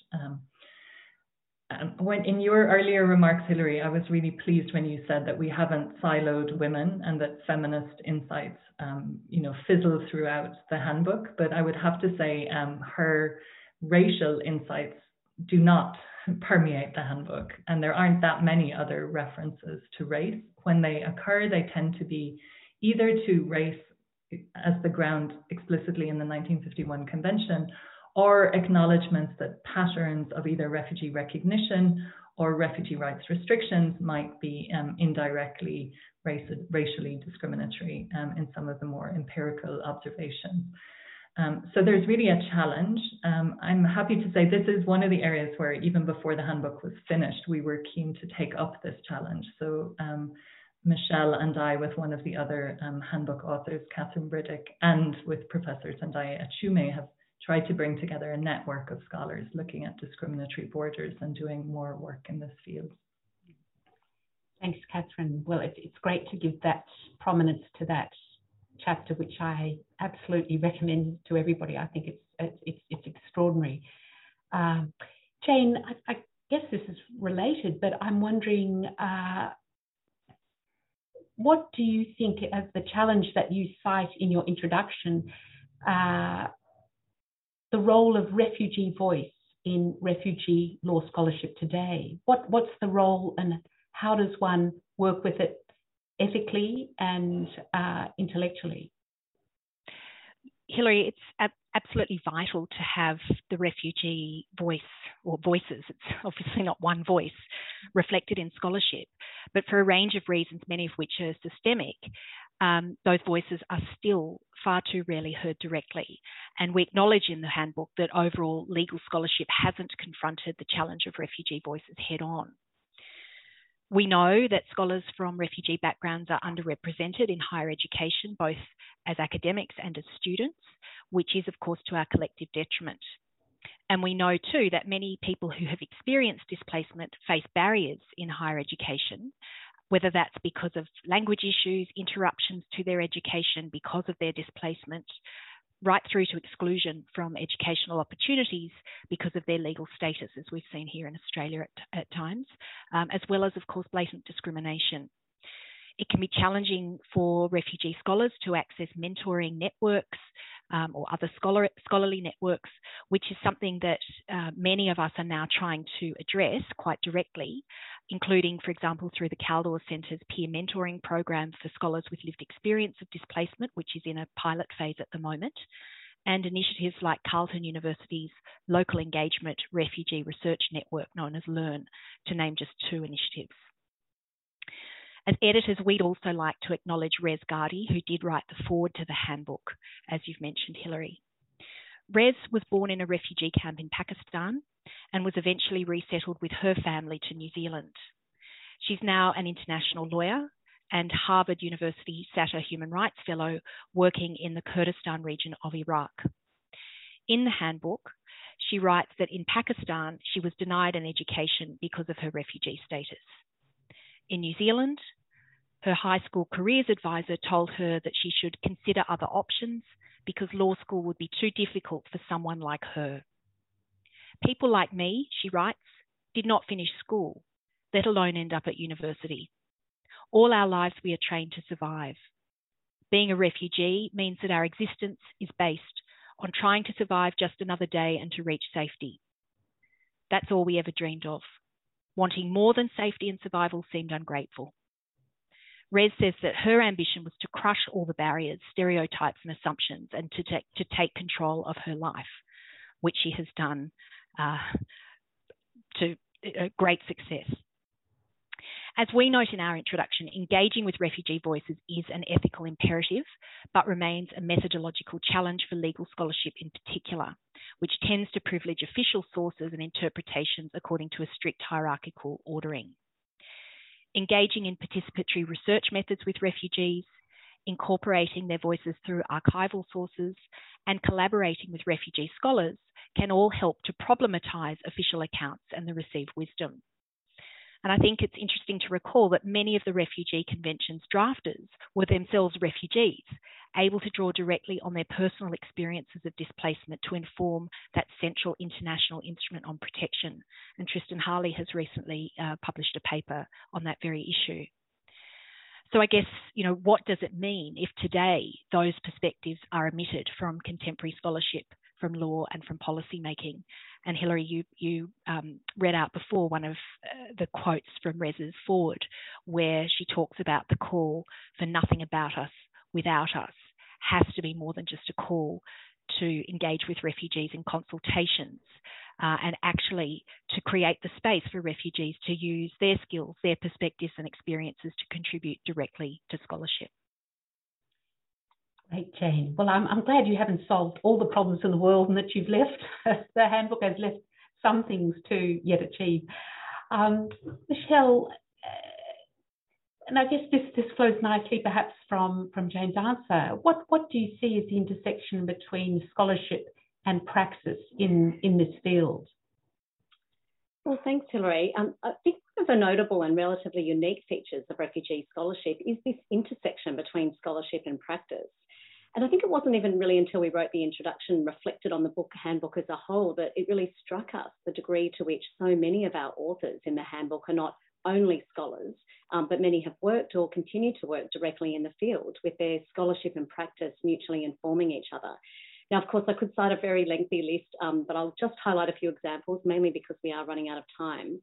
Um, when in your earlier remarks, Hilary, I was really pleased when you said that we haven't siloed women and that feminist insights, um, you know, fizzle throughout the handbook. But I would have to say um, her racial insights do not (laughs) permeate the handbook, and there aren't that many other references to race. When they occur, they tend to be either to race as the ground explicitly in the 1951 convention or acknowledgements that patterns of either refugee recognition or refugee rights restrictions might be um, indirectly racially discriminatory um, in some of the more empirical observations. Um, so there's really a challenge. Um, I'm happy to say this is one of the areas where even before the handbook was finished, we were keen to take up this challenge. So um, Michelle and I, with one of the other um, handbook authors, Catherine Briddick, and with Professor Tendai Achiume, have tried to bring together a network of scholars looking at discriminatory borders and doing more work in this field. Thanks, Catherine. Well, it, it's great to give that prominence to that chapter, which I absolutely recommend to everybody. I think it's it's it's, extraordinary. Um, Jane, I, I, guess this is related, but I'm wondering. Uh, what do you think as the challenge that you cite in your introduction uh, the role of refugee voice in refugee law scholarship today? What, what's the role and how does one work with it ethically and uh, intellectually? Hilary, it's absolutely vital to have the refugee voice or voices, it's (laughs) obviously not one voice, reflected in scholarship. But for a range of reasons, many of which are systemic, um, those voices are still far too rarely heard directly. And we acknowledge in the handbook that overall legal scholarship hasn't confronted the challenge of refugee voices head on. We know that scholars from refugee backgrounds are underrepresented in higher education, both as academics and as students, which is, of course, to our collective detriment. And we know too that many people who have experienced displacement face barriers in higher education, whether that's because of language issues, interruptions to their education because of their displacement, right through to exclusion from educational opportunities because of their legal status, as we've seen here in Australia at, at times, um, as well as, of course, blatant discrimination. It can be challenging for refugee scholars to access mentoring networks um, or other scholar, scholarly networks, which is something that uh, many of us are now trying to address quite directly, including, for example, through the Kaldor Centre's peer mentoring program for scholars with lived experience of displacement, which is in a pilot phase at the moment, and initiatives like Carleton University's Local Engagement Refugee Research Network, known as LEARN, to name just two initiatives. As editors, we'd also like to acknowledge Rez Gardi, who did write the foreword to the handbook, as you've mentioned, Hilary. Rez was born in a refugee camp in Pakistan and was eventually resettled with her family to New Zealand. She's now an international lawyer and Harvard University Satter Human Rights Fellow working in the Kurdistan region of Iraq. In the handbook, she writes that in Pakistan she was denied an education because of her refugee status. In New Zealand, her high school careers advisor told her that she should consider other options because law school would be too difficult for someone like her. People like me, she writes, did not finish school, let alone end up at university. All our lives we are trained to survive. Being a refugee means that our existence is based on trying to survive just another day and to reach safety. That's all we ever dreamed of. Wanting more than safety and survival seemed ungrateful. Rez says that her ambition was to crush all the barriers, stereotypes, and assumptions and to take, to take control of her life. which she has done uh, to uh, great success. As we note in our introduction, engaging with refugee voices is an ethical imperative, but remains a methodological challenge for legal scholarship in particular, which tends to privilege official sources and interpretations according to a strict hierarchical ordering. Engaging in participatory research methods with refugees, incorporating their voices through archival sources, and collaborating with refugee scholars can all help to problematise official accounts and the received wisdom. And I think it's interesting to recall that many of the Refugee Convention's drafters were themselves refugees, able to draw directly on their personal experiences of displacement to inform that central international instrument on protection. And Tristan Harley has recently uh, published a paper on that very issue. So I guess, you know, what does it mean if today those perspectives are omitted from contemporary scholarship, from law and from policy making? And Hilary, you you um, read out before one of uh, the quotes from Rez's Foreword, where she talks about the call for nothing about us without us has to be more than just a call to engage with refugees in consultations uh, and actually to create the space for refugees to use their skills, their perspectives, and experiences to contribute directly to scholarship. Great, Jane. Well, I'm, I'm glad you haven't solved all the problems in the world and that you've left, (laughs) the handbook has left some things to yet achieve. Um, Michelle, uh, and I guess this, this flows nicely perhaps from, from Jane's answer. What, what do you see as the intersection between scholarship and praxis in, in this field? Well, thanks, Hilary. Um, I think one of the notable and relatively unique features of refugee scholarship is this intersection between scholarship and practice. And I think it wasn't even really until we wrote the introduction, reflected on the book handbook as a whole, that it really struck us the degree to which so many of our authors in the handbook are not only scholars, um, but many have worked or continue to work directly in the field with their scholarship and practice mutually informing each other. Now, of course, I could cite a very lengthy list, um, but I'll just highlight a few examples, mainly because we are running out of time.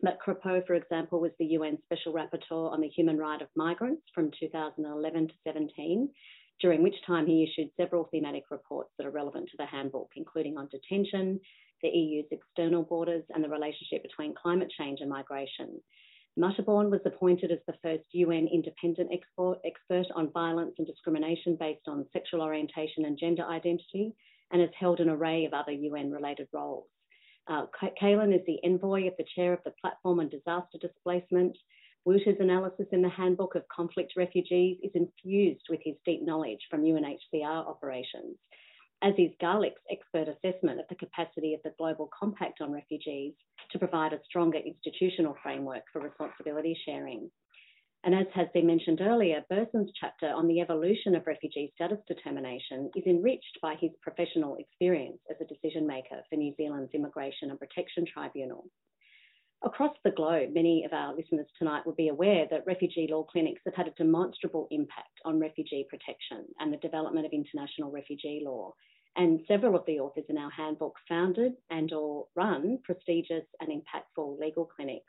But Crépeau, for example, was the UN Special Rapporteur on the Human Right of Migrants from 2011 to 17 during which time he issued several thematic reports that are relevant to the handbook, including on detention, the EU's external borders, and the relationship between climate change and migration. Muntarbhorn was appointed as the first UN independent expert on violence and discrimination based on sexual orientation and gender identity, and has held an array of other UN related roles. Uh, Kalin is the envoy of the chair of the Platform on Disaster Displacement, Wouter's analysis in the Handbook of Conflict Refugees is infused with his deep knowledge from UNHCR operations, as is Garlick's expert assessment of the capacity of the Global Compact on Refugees to provide a stronger institutional framework for responsibility sharing. And as has been mentioned earlier, Burson's chapter on the evolution of refugee status determination is enriched by his professional experience as a decision maker for New Zealand's Immigration and Protection Tribunal. Across the globe, many of our listeners tonight will be aware that refugee law clinics have had a demonstrable impact on refugee protection and the development of international refugee law. And several of the authors in our handbook founded and or run prestigious and impactful legal clinics.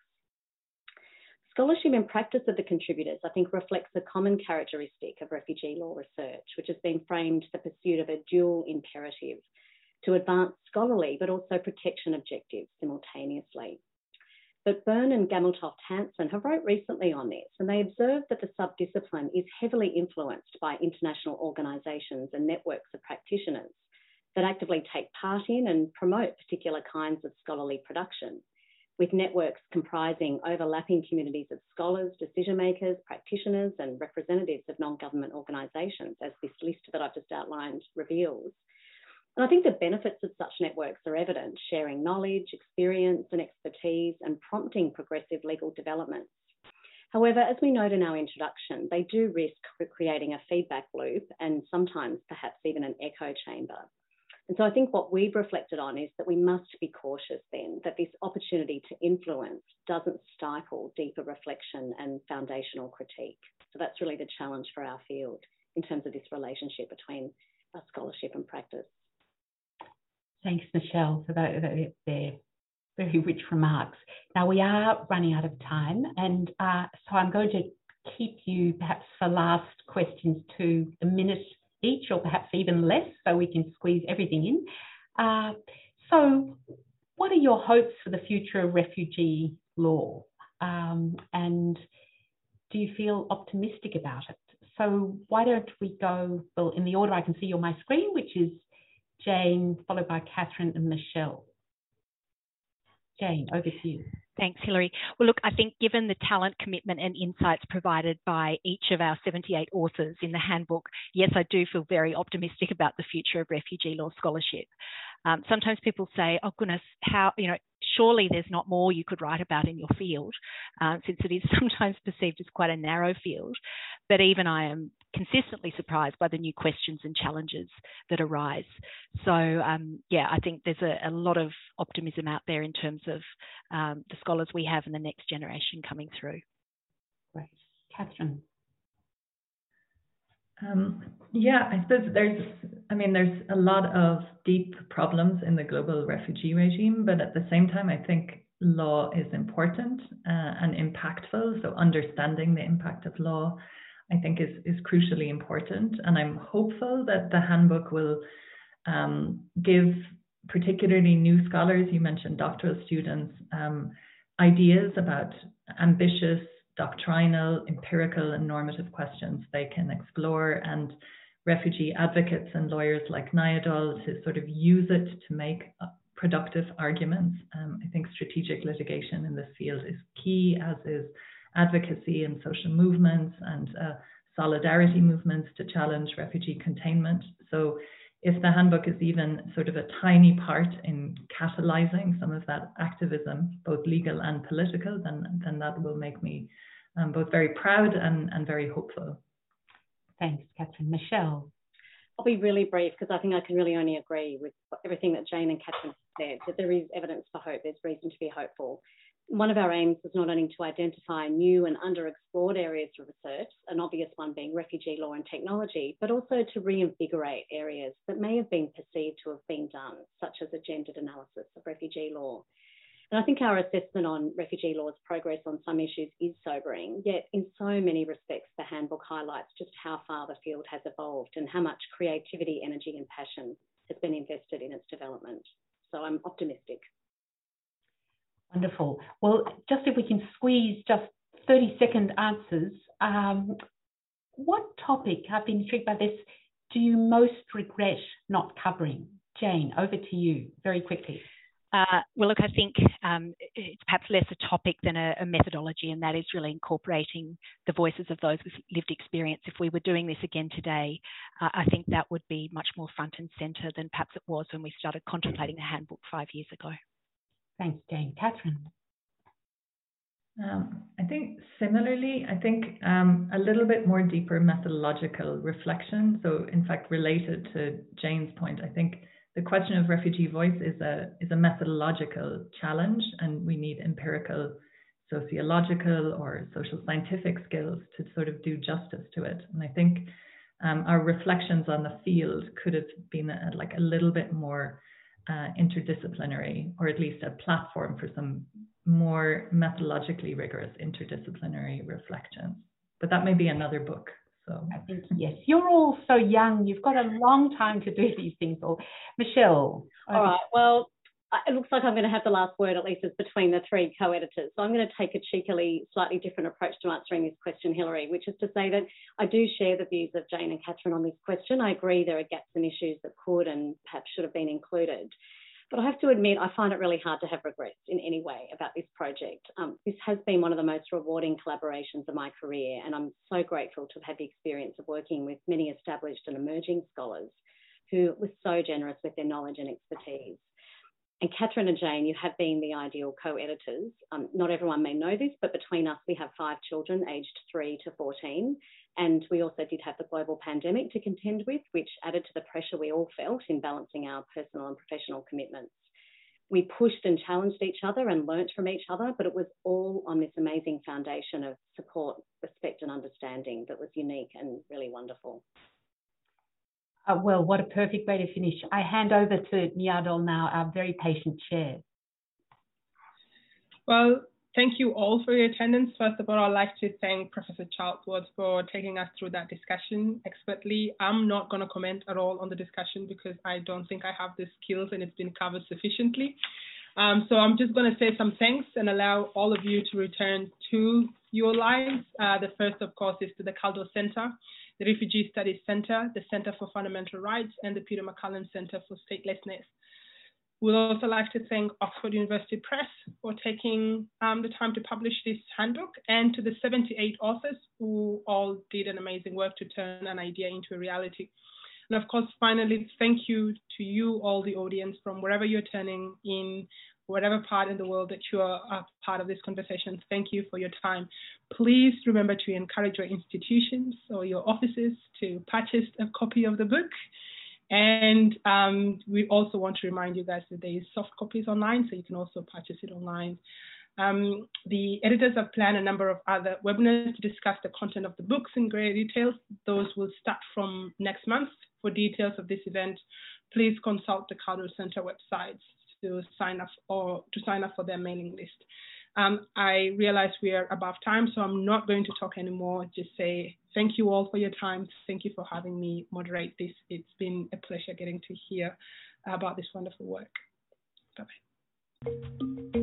Scholarship and practice of the contributors, I think, reflects a common characteristic of refugee law research, which has been framed the pursuit of a dual imperative to advance scholarly but also protection objectives simultaneously. But Byrne and Gammeltoft Hansen have wrote recently on this, and they observed that the subdiscipline is heavily influenced by international organisations and networks of practitioners that actively take part in and promote particular kinds of scholarly production, with networks comprising overlapping communities of scholars, decision makers, practitioners, and representatives of non government organisations, as this list that I've just outlined reveals. And I think the benefits of such networks are evident, sharing knowledge, experience, and expertise, and prompting progressive legal developments. However, as we note in our introduction, they do risk creating a feedback loop and sometimes perhaps even an echo chamber. And so I think what we've reflected on is that we must be cautious then that this opportunity to influence doesn't stifle deeper reflection and foundational critique. So that's really the challenge for our field in terms of this relationship between uh, scholarship and practice. Thanks, Michelle, for their very rich remarks. Now, we are running out of time, and uh, so I'm going to keep you perhaps for last questions to a minute each, or perhaps even less, so we can squeeze everything in. Uh, So, what are your hopes for the future of refugee law? Um, and do you feel optimistic about it? So, why don't we go, well, in the order I can see on my screen, which is Jane, followed by Catherine and Michelle. Jane, over to you. Thanks, Hilary. Well, look, I think given the talent, commitment, and insights provided by each of our 78 authors in the handbook, yes, I do feel very optimistic about the future of refugee law scholarship. Um, sometimes people say, oh, goodness, how, you know, surely there's not more you could write about in your field, um, since it is (laughs) sometimes perceived as quite a narrow field. But even I am consistently surprised by the new questions and challenges that arise. So, um, yeah, I think there's a, a, lot of optimism out there in terms of um, the scholars we have and the next generation coming through. Great. Catherine. Um, yeah, I suppose there's, I mean, there's a lot of deep problems in the global refugee regime, but at the same time, I think law is important uh, and impactful. So understanding the impact of law, I think, is is crucially important. And I'm hopeful that the handbook will um, give particularly new scholars, you mentioned doctoral students, um, ideas about ambitious doctrinal, empirical, and normative questions they can explore, and refugee advocates and lawyers like Nyadol to sort of use it to make productive arguments. Um, I think strategic litigation in this field is key, as is advocacy and social movements and uh, solidarity movements to challenge refugee containment. So, if the handbook is even sort of a tiny part in catalyzing some of that activism, both legal and political, then then that will make me um, both very proud and, and very hopeful. Thanks, Catherine. Michelle. I'll be really brief because I think I can really only agree with everything that Jane and Catherine said, that there is evidence for hope, there's reason to be hopeful. One of our aims was not only to identify new and underexplored areas of research, an obvious one being refugee law and technology, but also to reinvigorate areas that may have been perceived to have been done, such as a gendered analysis of refugee law. And I think our assessment on refugee law's progress on some issues is sobering, yet in so many respects, the handbook highlights just how far the field has evolved and how much creativity, energy, and passion has been invested in its development. So I'm optimistic. Wonderful. Well, just if we can squeeze just 30 second answers, um, what topic, I've been intrigued by this, do you most regret not covering? Jane, over to you very quickly. Uh, well, look, I think um, it's perhaps less a topic than a, a, methodology, and that is really incorporating the voices of those with lived experience. If we were doing this again today, uh, I think that would be much more front and centre than perhaps it was when we started contemplating the handbook five years ago. Thanks, Jane. Catherine. Um, I think similarly, I think um, a little bit more deeper methodological reflection. So, in fact, related to Jane's point, I think the question of refugee voice is a is a methodological challenge, and we need empirical, sociological, or social scientific skills to sort of do justice to it. And I think um, our reflections on the field could have been a, like a little bit more uh, interdisciplinary, or at least a platform for some more methodologically rigorous interdisciplinary reflections. But that may be another book. So I think yes, you're all so young. You've got a long time to do these things. All Michelle. All right. Well, it looks like I'm going to have the last word, at least as between the three co-editors. So I'm going to take a cheekily, slightly different approach to answering this question, Hilary, which is to say that I do share the views of Jane and Catherine on this question. I agree there are gaps and issues that could and perhaps should have been included. But I have to admit, I find it really hard to have regrets in any way about this project. Um, this has been one of the most rewarding collaborations of my career, and I'm so grateful to have had the experience of working with many established and emerging scholars who were so generous with their knowledge and expertise. And Catherine and Jane, you have been the ideal co editors. Um, not everyone may know this, but between us, we have five children aged 3 to 14. And we also did have the global pandemic to contend with, which added to the pressure we all felt in balancing our personal and professional commitments. We pushed and challenged each other and learnt from each other, but it was all on this amazing foundation of support, respect, and understanding that was unique and really wonderful. Uh, well, what a perfect way to finish. I hand over to Nyadol now, our very patient chair. Well, thank you all for your attendance. First of all, I'd like to thank Professor Charlesworth for taking us through that discussion expertly. I'm not going to comment at all on the discussion because I don't think I have the skills and it's been covered sufficiently. Um, so I'm just going to say some thanks and allow all of you to return to your lives. Uh, the first, of course, is to the Kaldor Center, the Refugee Studies Center, the Center for Fundamental Rights, and the Peter McMullin Center for Statelessness. We'd also like to thank Oxford University Press for taking um, the time to publish this handbook and to the 78 authors who all did an amazing work to turn an idea into a reality. And of course, finally, thank you to you, all the audience, from wherever you're turning in, whatever part in the world that you are a part of this conversation. Thank you for your time. Please remember to encourage your institutions or your offices to purchase a copy of the book. And um, we also want to remind you guys that there is soft copies online, so you can also purchase it online. Um, the editors have planned a number of other webinars to discuss the content of the books in greater details. Those will start from next month. For details of this event, please consult the Kaldor Center website to sign up or to sign up for their mailing list. Um, I realize we are above time, so I'm not going to talk anymore. Just say thank you all for your time. Thank you for having me moderate this. It's been a pleasure getting to hear about this wonderful work. Bye bye.